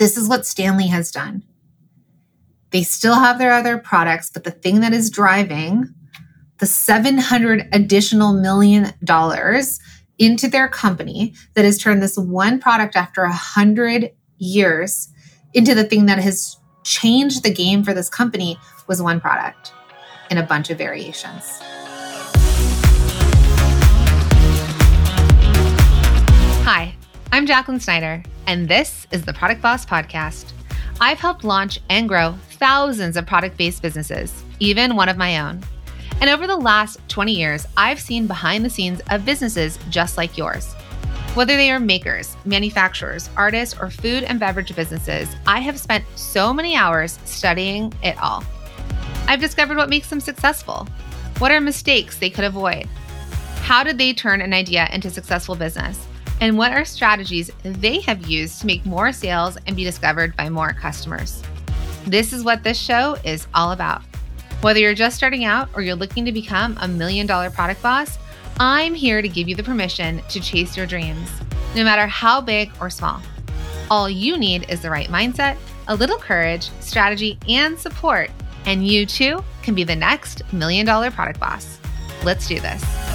This is what Stanley has done. They still have their other products, but the thing that is driving the 700 additional million dollars into their company that has turned this one product after a hundred years into the thing that has changed the game for this company was one product in a bunch of variations. Hi, I'm Jacqueline Snyder, and this is the Product Boss Podcast. I've helped launch and grow thousands of product based businesses, even one of my own. And over the last 20 years, I've seen behind the scenes of businesses just like yours. Whether they are makers, manufacturers, artists, or food and beverage businesses, I have spent so many hours studying it all. I've discovered what makes them successful. What are mistakes they could avoid? How did they turn an idea into successful business? And what are strategies they have used to make more sales and be discovered by more customers? This is what this show is all about. Whether you're just starting out or you're looking to become a million dollar product boss, I'm here to give you the permission to chase your dreams, no matter how big or small. All you need is the right mindset, a little courage, strategy, and support, and you too can be the next million dollar product boss. Let's do this.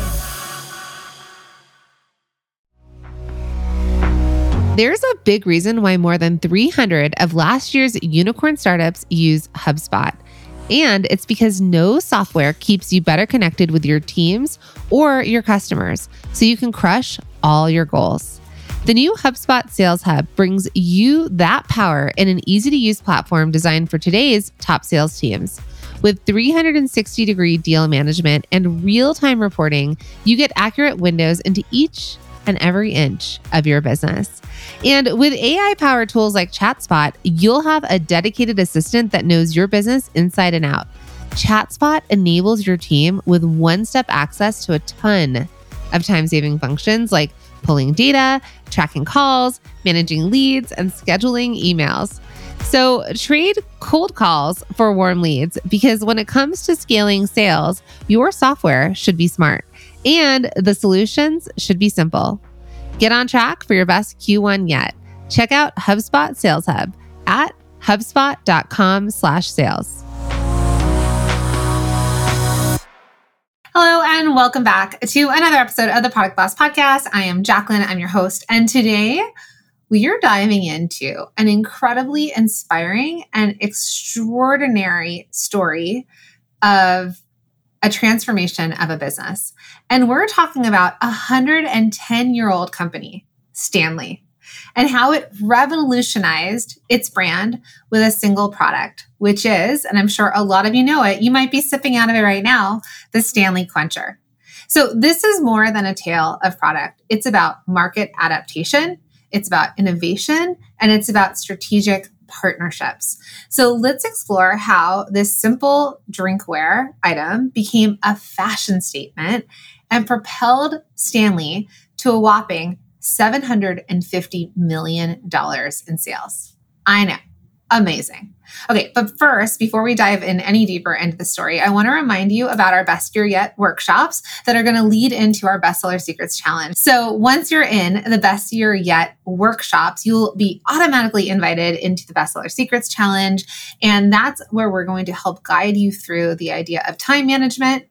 There's a big reason why more than 300 of last year's unicorn startups use HubSpot. And it's because no software keeps you better connected with your teams or your customers so you can crush all your goals. The new HubSpot Sales Hub brings you that power in an easy to use platform designed for today's top sales teams. With 360 degree deal management and real time reporting, you get accurate windows into each and every inch of your business. And with AI powered tools like ChatSpot, you'll have a dedicated assistant that knows your business inside and out. ChatSpot enables your team with one step access to a ton of time saving functions like pulling data, tracking calls, managing leads, and scheduling emails. So trade cold calls for warm leads because when it comes to scaling sales, your software should be smart and the solutions should be simple. Get on track for your best Q1 yet. Check out HubSpot Sales Hub at hubspot.com slash sales. Hello and welcome back to another episode of the Product Boss Podcast. I am Jacqueline, I'm your host, and today we are diving into an incredibly inspiring and extraordinary story of a transformation of a business. And we're talking about a 110 year old company, Stanley, and how it revolutionized its brand with a single product, which is, and I'm sure a lot of you know it, you might be sipping out of it right now, the Stanley Quencher. So this is more than a tale of product. It's about market adaptation. It's about innovation and it's about strategic partnerships. So let's explore how this simple drinkware item became a fashion statement and propelled Stanley to a whopping $750 million in sales. I know amazing. Okay, but first, before we dive in any deeper into the story, I want to remind you about our Best Year Yet workshops that are going to lead into our Bestseller Secrets Challenge. So once you're in the Best Year Yet workshops, you'll be automatically invited into the Bestseller Secrets Challenge. And that's where we're going to help guide you through the idea of time management,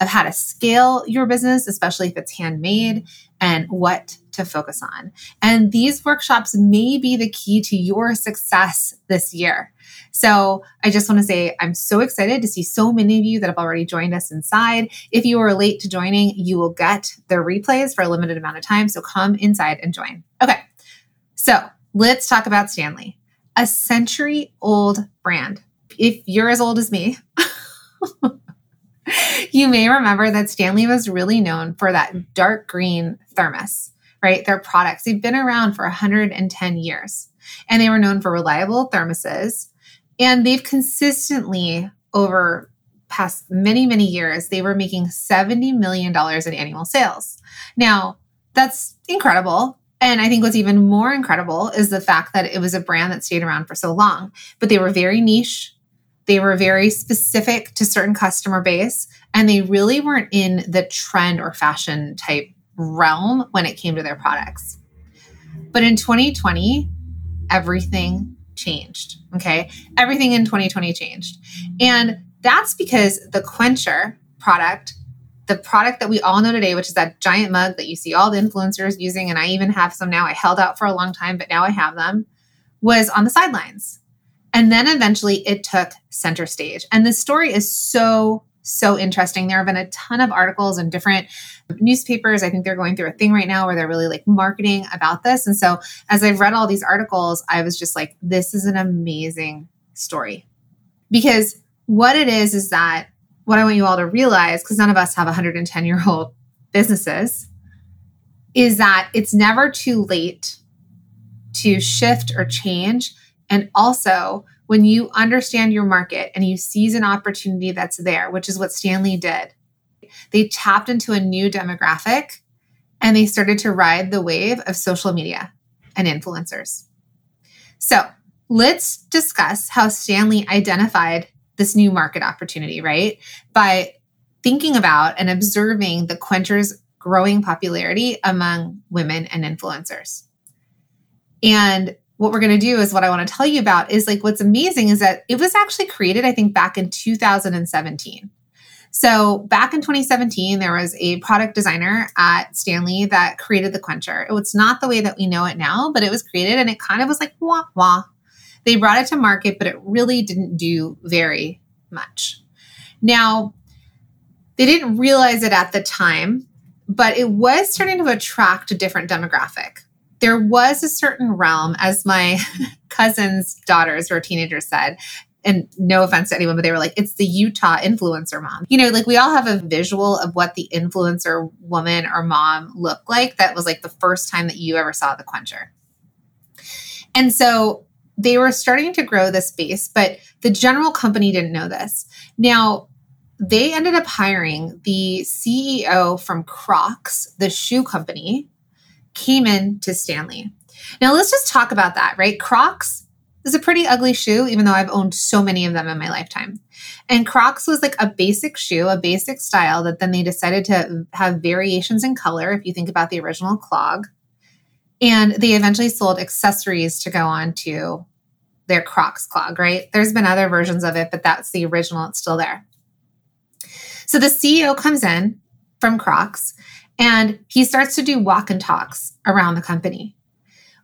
of how to scale your business, especially if it's handmade, and what to focus on. And these workshops may be the key to your success this year. So I just want to say I'm so excited to see so many of you that have already joined us inside. If you are late to joining, you will get the replays for a limited amount of time. So come inside and join. Okay. So let's talk about Stanley, a century old brand. If you're as old as me, you may remember that Stanley was really known for that dark green thermos right? Their products, they've been around for 110 years and they were known for reliable thermoses. And they've consistently, over past many, many years, they were making $70 million in annual sales. Now, that's incredible. And I think what's even more incredible is the fact that it was a brand that stayed around for so long, but they were very niche. They were very specific to certain customer base, and they really weren't in the trend or fashion type realm when it came to their products. But in 2020, everything changed. Okay. Everything in 2020 changed. And that's because the Quencher product, the product that we all know today, which is that giant mug that you see all the influencers using, and I even have some now. I held out for a long time, but now I have them, was on the sidelines. And then eventually it took center stage. And the story is so so interesting. There have been a ton of articles in different newspapers. I think they're going through a thing right now where they're really like marketing about this. And so as I've read all these articles, I was just like, this is an amazing story. Because what it is, is that what I want you all to realize, because none of us have 110 year old businesses, is that it's never too late to shift or change. And also, when you understand your market and you seize an opportunity that's there, which is what Stanley did, they tapped into a new demographic and they started to ride the wave of social media and influencers. So let's discuss how Stanley identified this new market opportunity, right? By thinking about and observing the Quencher's growing popularity among women and influencers. And what we're going to do is what I want to tell you about is like what's amazing is that it was actually created, I think, back in 2017. So back in 2017, there was a product designer at Stanley that created the Quencher. It was not the way that we know it now, but it was created and it kind of was like wah wah. They brought it to market, but it really didn't do very much. Now, they didn't realize it at the time, but it was starting to attract a different demographic there was a certain realm, as my cousin's daughters who are teenagers said, and no offense to anyone, but they were like, it's the Utah influencer mom. You know, like we all have a visual of what the influencer woman or mom looked like. That was like the first time that you ever saw the quencher. And so they were starting to grow this base, but the general company didn't know this. Now, they ended up hiring the CEO from Crocs, the shoe company, came in to Stanley. Now let's just talk about that, right? Crocs is a pretty ugly shoe, even though I've owned so many of them in my lifetime. And Crocs was like a basic shoe, a basic style that then they decided to have variations in color, if you think about the original clog. And they eventually sold accessories to go on to their Crocs clog, right? There's been other versions of it, but that's the original. It's still there. So the CEO comes in from Crocs and he starts to do walk and talks around the company.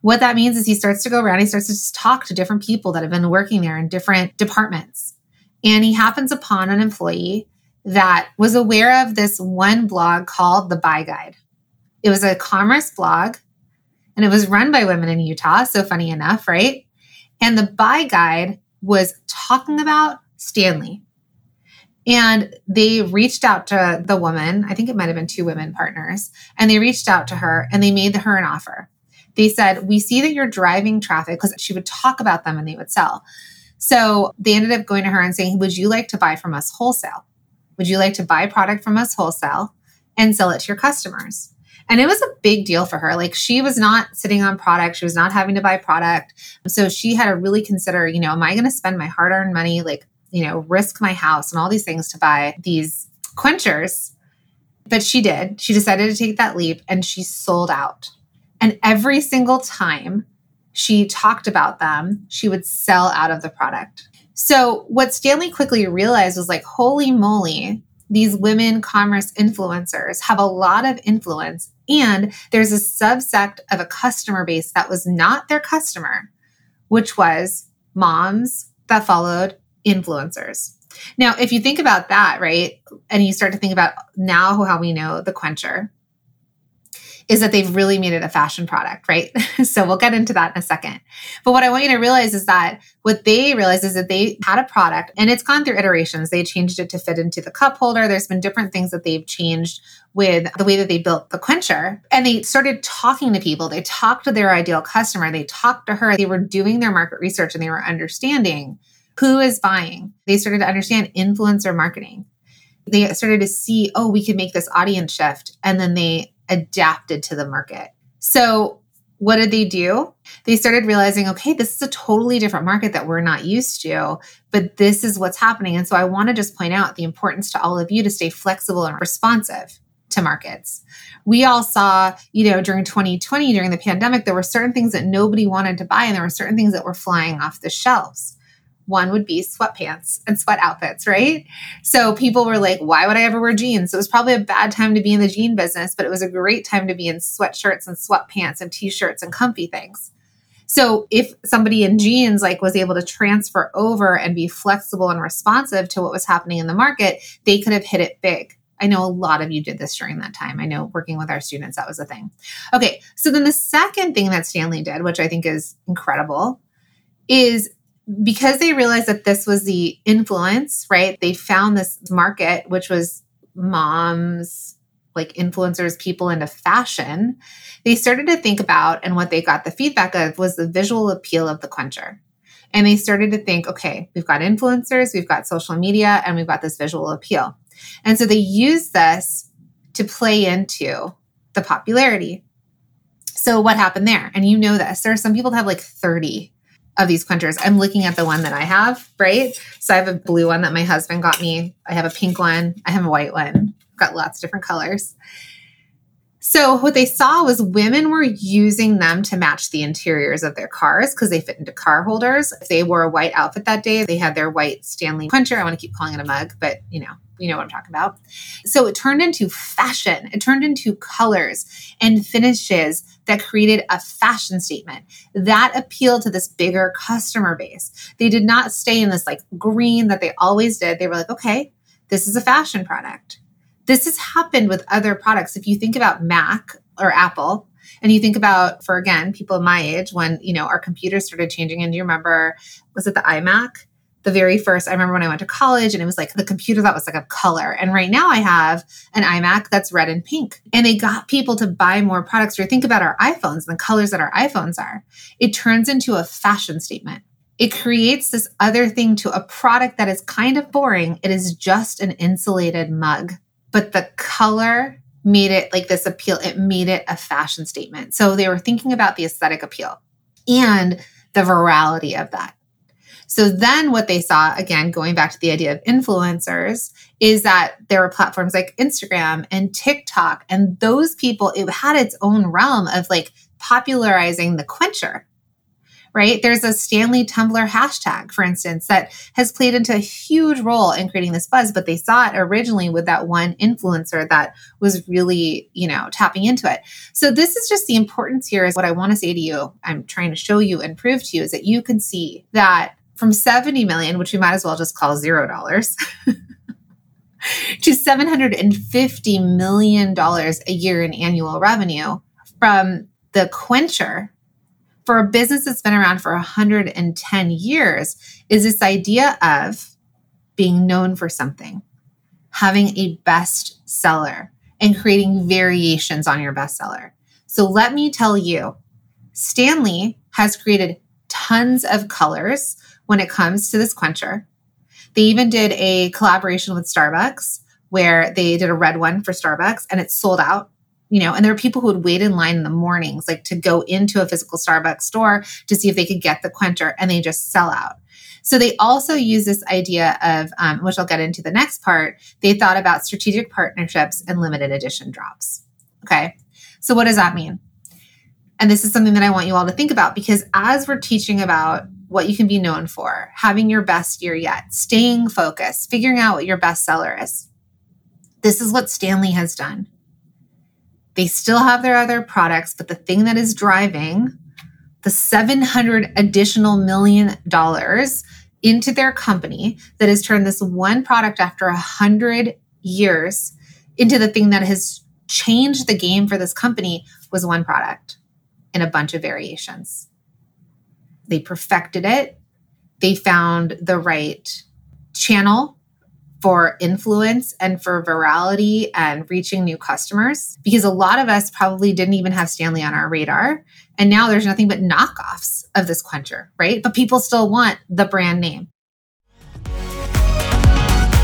What that means is he starts to go around, he starts to just talk to different people that have been working there in different departments. And he happens upon an employee that was aware of this one blog called The Buy Guide. It was a commerce blog and it was run by women in Utah. So funny enough, right? And the Buy Guide was talking about Stanley. And they reached out to the woman, I think it might have been two women partners, and they reached out to her and they made her an offer. They said, We see that you're driving traffic because she would talk about them and they would sell. So they ended up going to her and saying, Would you like to buy from us wholesale? Would you like to buy product from us wholesale and sell it to your customers? And it was a big deal for her. Like she was not sitting on product, she was not having to buy product. So she had to really consider, you know, am I going to spend my hard earned money like you know, risk my house and all these things to buy these quenchers. But she did. She decided to take that leap and she sold out. And every single time she talked about them, she would sell out of the product. So, what Stanley quickly realized was like, holy moly, these women commerce influencers have a lot of influence. And there's a subsect of a customer base that was not their customer, which was moms that followed influencers. Now, if you think about that, right, and you start to think about now how we know the quencher, is that they've really made it a fashion product, right? so we'll get into that in a second. But what I want you to realize is that what they realized is that they had a product and it's gone through iterations. They changed it to fit into the cup holder. There's been different things that they've changed with the way that they built the quencher. And they started talking to people. They talked to their ideal customer. They talked to her. They were doing their market research and they were understanding who is buying. They started to understand influencer marketing. They started to see, oh, we could make this audience shift. And then they adapted to the market. So, what did they do? They started realizing, okay, this is a totally different market that we're not used to, but this is what's happening. And so, I want to just point out the importance to all of you to stay flexible and responsive. to markets. We all saw, you know, during 2020, during the pandemic, there were certain things that nobody wanted to buy, and there were certain things that were flying off the shelves. One would be sweatpants and sweat outfits, right? So people were like, why would I ever wear jeans? So it was probably a bad time to be in the jean business, but it was a great time to be in sweatshirts and sweatpants and t shirts and comfy things. So if somebody in jeans like was able to transfer over and be flexible and responsive to what was happening in the market, they could have hit it big. I know a lot of you did this during that time. I know working with our students, that was a thing. Okay, so then the second thing that Stanley did, which I think is incredible, is because they realized that this was the influence, right? They found this market, which was moms, like influencers, people into fashion. They started to think about, and what they got the feedback of was the visual appeal of the quencher. And they started to think, okay, we've got influencers, we've got social media, and we've got this visual appeal. And so they use this to play into the popularity. So what happened there? And you know this. There are some people that have like 30 of these quenchers. I'm looking at the one that I have, right? So I have a blue one that my husband got me. I have a pink one. I have a white one. I've got lots of different colors. So what they saw was women were using them to match the interiors of their cars because they fit into car holders. If they wore a white outfit that day, they had their white Stanley quencher. I want to keep calling it a mug, but you know, you know what I'm talking about. So it turned into fashion. It turned into colors and finishes that created a fashion statement that appealed to this bigger customer base. They did not stay in this like green that they always did. They were like, okay, this is a fashion product this has happened with other products. If you think about Mac or Apple, and you think about for again people my age when you know our computers started changing and do you remember was it the imac the very first i remember when i went to college and it was like the computer that was like a color. And right now i have an imac that's red and pink. And they got people to buy more products. Or think about our iphones and the colors that our iphones are. It turns into a fashion statement. It creates this other thing to a product that is kind of boring. It is just an insulated mug. But the color made it like this appeal. It made it a fashion statement. So they were thinking about the aesthetic appeal and the virality of that. So then what they saw, again, going back to the idea of influencers, is that there were platforms like Instagram and TikTok, and those people, it had its own realm of like popularizing the quencher right? There's a Stanley Tumbler hashtag, for instance, that has played into a huge role in creating this buzz, but they saw it originally with that one influencer that was really, you know, tapping into it. So this is just the importance here is what I want to say to you. I'm trying to show you and prove to you is that you can see that from 70 million, which we might as well just call zero dollars. to $750 million a year in annual revenue from the quencher for a business that's been around for 110 years is this idea of being known for something, having a best seller, and creating variations on your bestseller. So let me tell you, Stanley has created tons of colors when it comes to this quencher. They even did a collaboration with Starbucks where they did a red one for Starbucks and it sold out you know, and there are people who would wait in line in the mornings, like to go into a physical Starbucks store to see if they could get the quencher, and they just sell out. So they also use this idea of, um, which I'll get into the next part. They thought about strategic partnerships and limited edition drops. Okay, so what does that mean? And this is something that I want you all to think about because as we're teaching about what you can be known for, having your best year yet, staying focused, figuring out what your best seller is. This is what Stanley has done. They still have their other products, but the thing that is driving the 700 additional million dollars into their company that has turned this one product after a hundred years into the thing that has changed the game for this company was one product in a bunch of variations. They perfected it. They found the right channel for influence and for virality and reaching new customers because a lot of us probably didn't even have Stanley on our radar. And now there's nothing but knockoffs of this quencher, right? But people still want the brand name.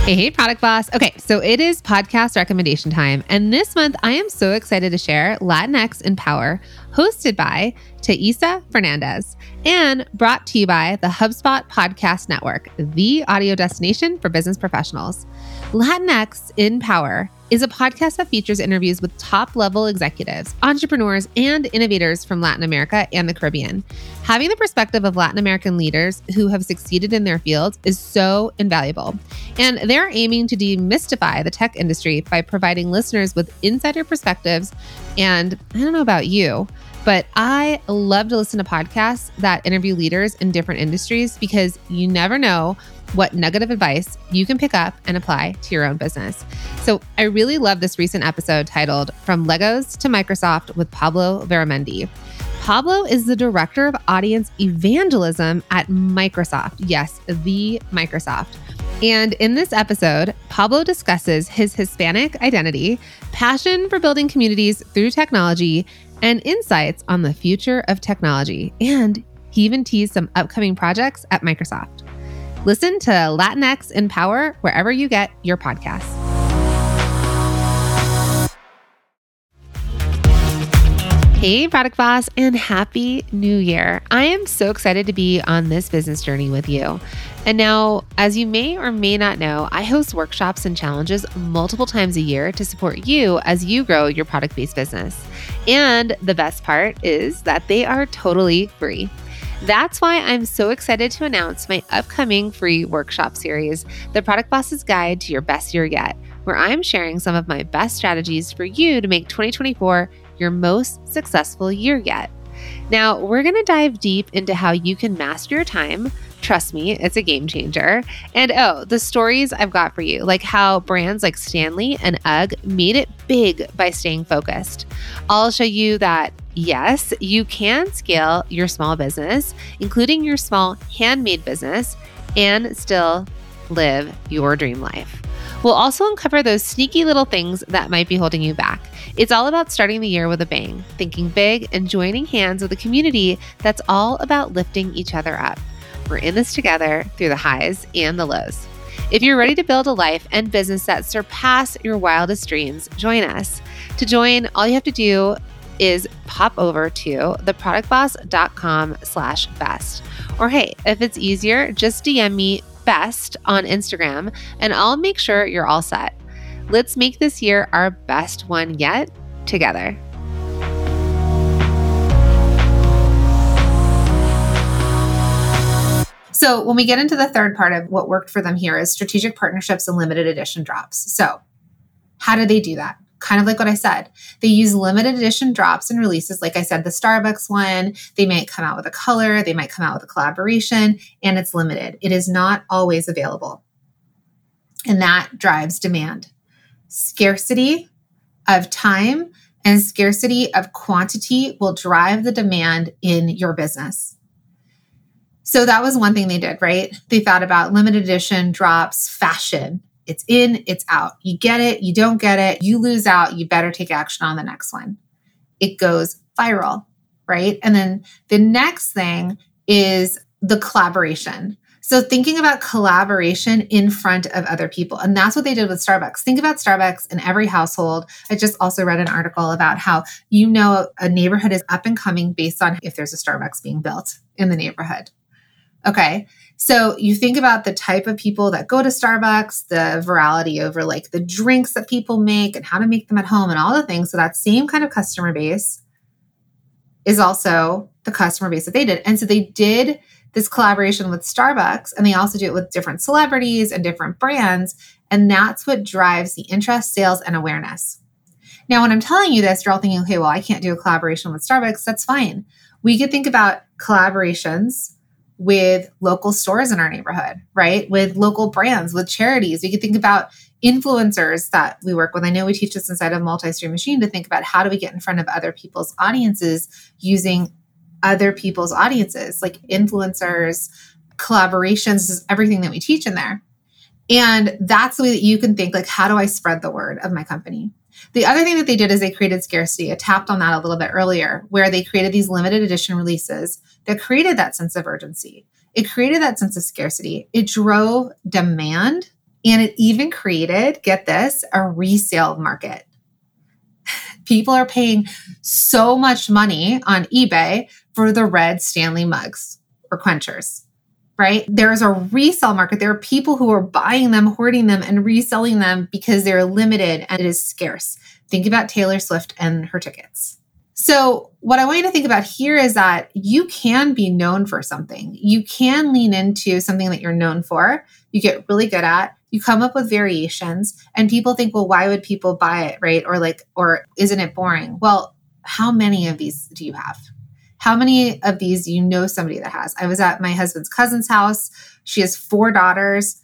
Hey, hey, product boss. Okay, so it is podcast recommendation time. And this month, I am so excited to share Latinx in Power, hosted by Thaisa Fernandes and brought to you by the HubSpot Podcast Network, the audio destination for business professionals. Latinx in Power is a podcast that features interviews with top level executives, entrepreneurs, and innovators from Latin America and the Caribbean. Having the perspective of Latin American leaders who have succeeded in their fields is so invaluable. And they're aiming to demystify the tech industry by providing listeners with insider perspectives. And I don't know about you, but I love to listen to podcasts that interview leaders in different industries because you never know what nugget of advice you can pick up and apply to your own business. So I really love this recent episode titled From Legos to Microsoft with Pablo Veramendi. Pablo is the director of audience evangelism at Microsoft. Yes, the Microsoft. And in this episode, Pablo discusses his Hispanic identity, passion for building communities through technology, and insights on the future of technology. And he even teased some upcoming projects at Microsoft. Listen to Latinx in Power wherever you get your podcasts. Hey, Product Boss, and Happy New Year. I am so excited to be on this business journey with you. And now, as you may or may not know, I host workshops and challenges multiple times a year to support you as you grow your product based business. And the best part is that they are totally free. That's why I'm so excited to announce my upcoming free workshop series, The Product Boss's Guide to Your Best Year Yet, where I'm sharing some of my best strategies for you to make 2024 your most successful year yet. Now, we're going to dive deep into how you can master your time. Trust me, it's a game changer. And oh, the stories I've got for you, like how brands like Stanley and UGG made it big by staying focused. I'll show you that yes, you can scale your small business, including your small handmade business, and still live your dream life. We'll also uncover those sneaky little things that might be holding you back. It's all about starting the year with a bang, thinking big, and joining hands with a community that's all about lifting each other up. We're in this together through the highs and the lows. If you're ready to build a life and business that surpass your wildest dreams, join us. To join, all you have to do is pop over to theproductboss.com slash best. Or hey, if it's easier, just DM me best on Instagram and I'll make sure you're all set. Let's make this year our best one yet together. So, when we get into the third part of what worked for them here is strategic partnerships and limited edition drops. So, how do they do that? kind of like what I said. They use limited edition drops and releases. Like I said, the Starbucks one, they might come out with a color, they might come out with a collaboration, and it's limited. It is not always available. And that drives demand. Scarcity of time and scarcity of quantity will drive the demand in your business. So that was one thing they did, right? They thought about limited edition drops, fashion, it's in, it's out. You get it, you don't get it, you lose out, you better take action on the next one. It goes viral, right? And then the next thing is the collaboration. So thinking about collaboration in front of other people. And that's what they did with Starbucks. Think about Starbucks in every household. I just also read an article about how you know a neighborhood is up and coming based on if there's a Starbucks being built in the neighborhood. Okay. So you think about the type of people that go to Starbucks, the virality over like the drinks that people make and how to make them at home and all the things. So that same kind of customer base is also the customer base that they did. And so they did this collaboration with Starbucks and they also do it with different celebrities and different brands. And that's what drives the interest, sales, and awareness. Now, when I'm telling you this, you're all thinking, okay, well, I can't do a collaboration with Starbucks. That's fine. We could think about collaborations with local stores in our neighborhood, right? With local brands, with charities. We could think about influencers that we work with. I know we teach this inside of multi-stream machine to think about how do we get in front of other people's audiences using other people's audiences, like influencers, collaborations, is everything that we teach in there. And that's the way that you can think like, how do I spread the word of my company? The other thing that they did is they created scarcity. I tapped on that a little bit earlier, where they created these limited edition releases that created that sense of urgency. It created that sense of scarcity. It drove demand and it even created, get this, a resale market. People are paying so much money on eBay for the red Stanley mugs or quenchers. Right? There is a resale market. There are people who are buying them, hoarding them, and reselling them because they're limited and it is scarce. Think about Taylor Swift and her tickets. So, what I want you to think about here is that you can be known for something. You can lean into something that you're known for, you get really good at, you come up with variations, and people think, well, why would people buy it, right? Or like, or isn't it boring? Well, how many of these do you have? How many of these you know somebody that has? I was at my husband's cousin's house. She has four daughters.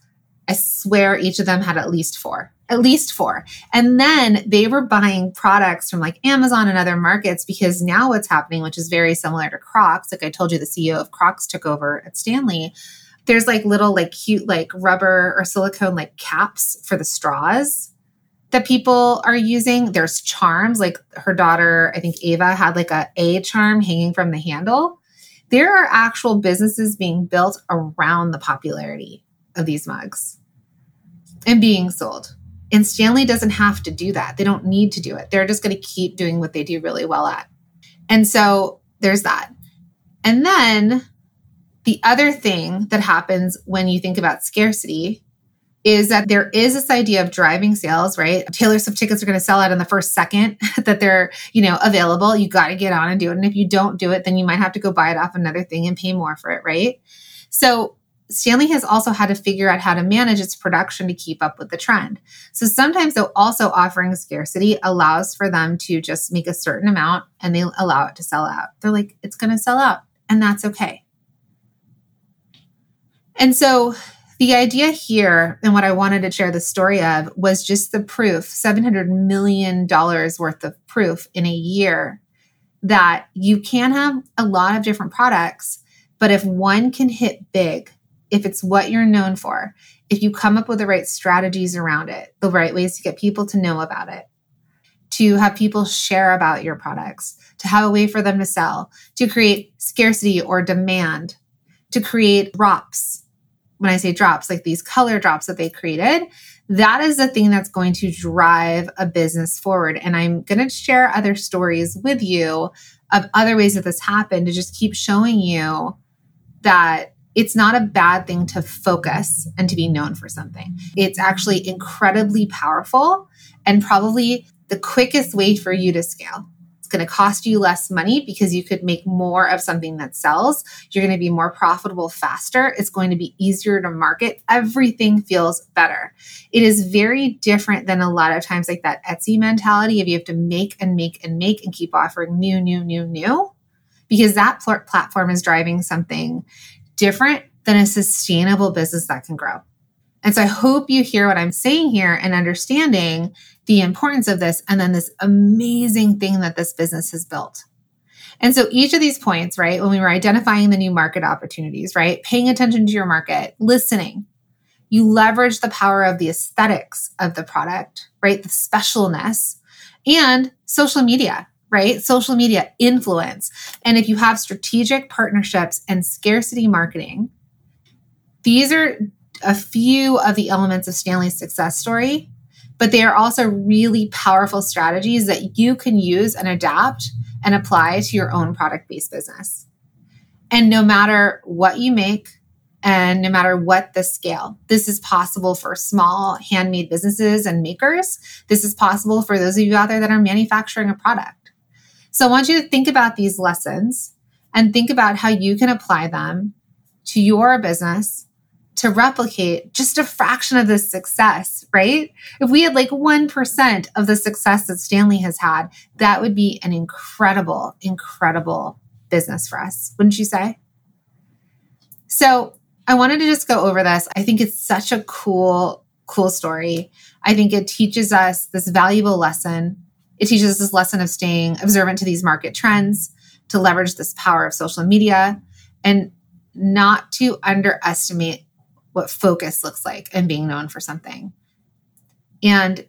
I swear each of them had at least four, at least four. And then they were buying products from like Amazon and other markets because now what's happening, which is very similar to Crocs, like I told you, the CEO of Crocs took over at Stanley. There's like little, like cute, like rubber or silicone, like caps for the straws that people are using. There's charms, like her daughter, I think Ava had like a A charm hanging from the handle. There are actual businesses being built around the popularity of these mugs and being sold. And Stanley doesn't have to do that. They don't need to do it. They're just going to keep doing what they do really well at. And so there's that. And then the other thing that happens when you think about scarcity is that there is this idea of driving sales, right? Taylor Swift tickets are going to sell out in the first second that they're, you know, available. You got to get on and do it. And if you don't do it, then you might have to go buy it off another thing and pay more for it, right? So Stanley has also had to figure out how to manage its production to keep up with the trend. So sometimes though also offering scarcity allows for them to just make a certain amount and they allow it to sell out. They're like, it's going to sell out and that's okay. And so the idea here, and what I wanted to share the story of, was just the proof $700 million worth of proof in a year that you can have a lot of different products, but if one can hit big, if it's what you're known for, if you come up with the right strategies around it, the right ways to get people to know about it, to have people share about your products, to have a way for them to sell, to create scarcity or demand, to create drops when I say drops, like these color drops that they created, that is the thing that's going to drive a business forward. And I'm going to share other stories with you of other ways that this happened to just keep showing you that it's not a bad thing to focus and to be known for something. It's actually incredibly powerful and probably the quickest way for you to scale going to cost you less money because you could make more of something that sells. You're going to be more profitable faster. It's going to be easier to market. Everything feels better. It is very different than a lot of times like that Etsy mentality if you have to make and make and make and keep offering new, new, new, new, because that pl- platform is driving something different than a sustainable business that can grow. And so I hope you hear what I'm saying here and understanding the importance of this and then this amazing thing that this business has built. And so each of these points, right, when we were identifying the new market opportunities, right, paying attention to your market, listening, you leverage the power of the aesthetics of the product, right, the specialness, and social media, right? Social media influence. And if you have strategic partnerships and scarcity marketing, these are a few of the elements of Stanley's success story but they are also really powerful strategies that you can use and adapt and apply to your own product based business. And no matter what you make, and no matter what the scale, this is possible for small handmade businesses and makers. This is possible for those of you out there that are manufacturing a product. So I want you to think about these lessons and think about how you can apply them to your business to replicate just a fraction of this success, right? If we had like 1% of the success that Stanley has had, that would be an incredible, incredible business for us, wouldn't you say? So I wanted to just go over this. I think it's such a cool, cool story. I think it teaches us this valuable lesson. It teaches us this lesson of staying observant to these market trends, to leverage this power of social media, and not to underestimate what focus looks like and being known for something. And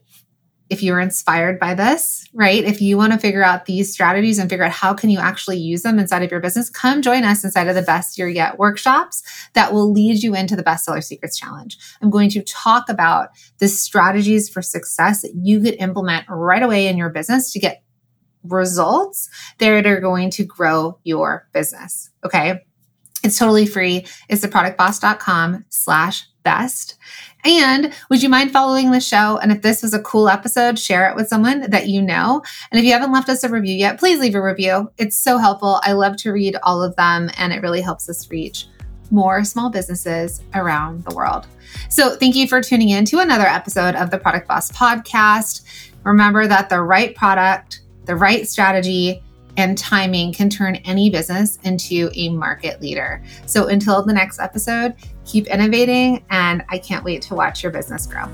if you're inspired by this, right? If you want to figure out these strategies and figure out how can you actually use them inside of your business, come join us inside of the Best Year Yet workshops that will lead you into the Bestseller Secrets Challenge. I'm going to talk about the strategies for success that you could implement right away in your business to get results that are going to grow your business. Okay. It's totally free. It's theproductboss.com slash best. And would you mind following the show? And if this was a cool episode, share it with someone that you know. And if you haven't left us a review yet, please leave a review. It's so helpful. I love to read all of them, and it really helps us reach more small businesses around the world. So, thank you for tuning in to another episode of the Product Boss podcast. Remember that the right product, the right strategy, and timing can turn any business into a market leader. So, until the next episode, keep innovating, and I can't wait to watch your business grow.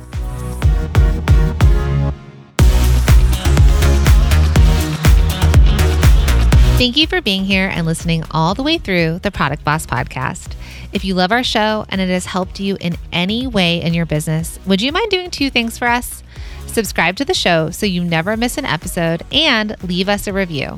Thank you for being here and listening all the way through the Product Boss podcast. If you love our show and it has helped you in any way in your business, would you mind doing two things for us? Subscribe to the show so you never miss an episode and leave us a review.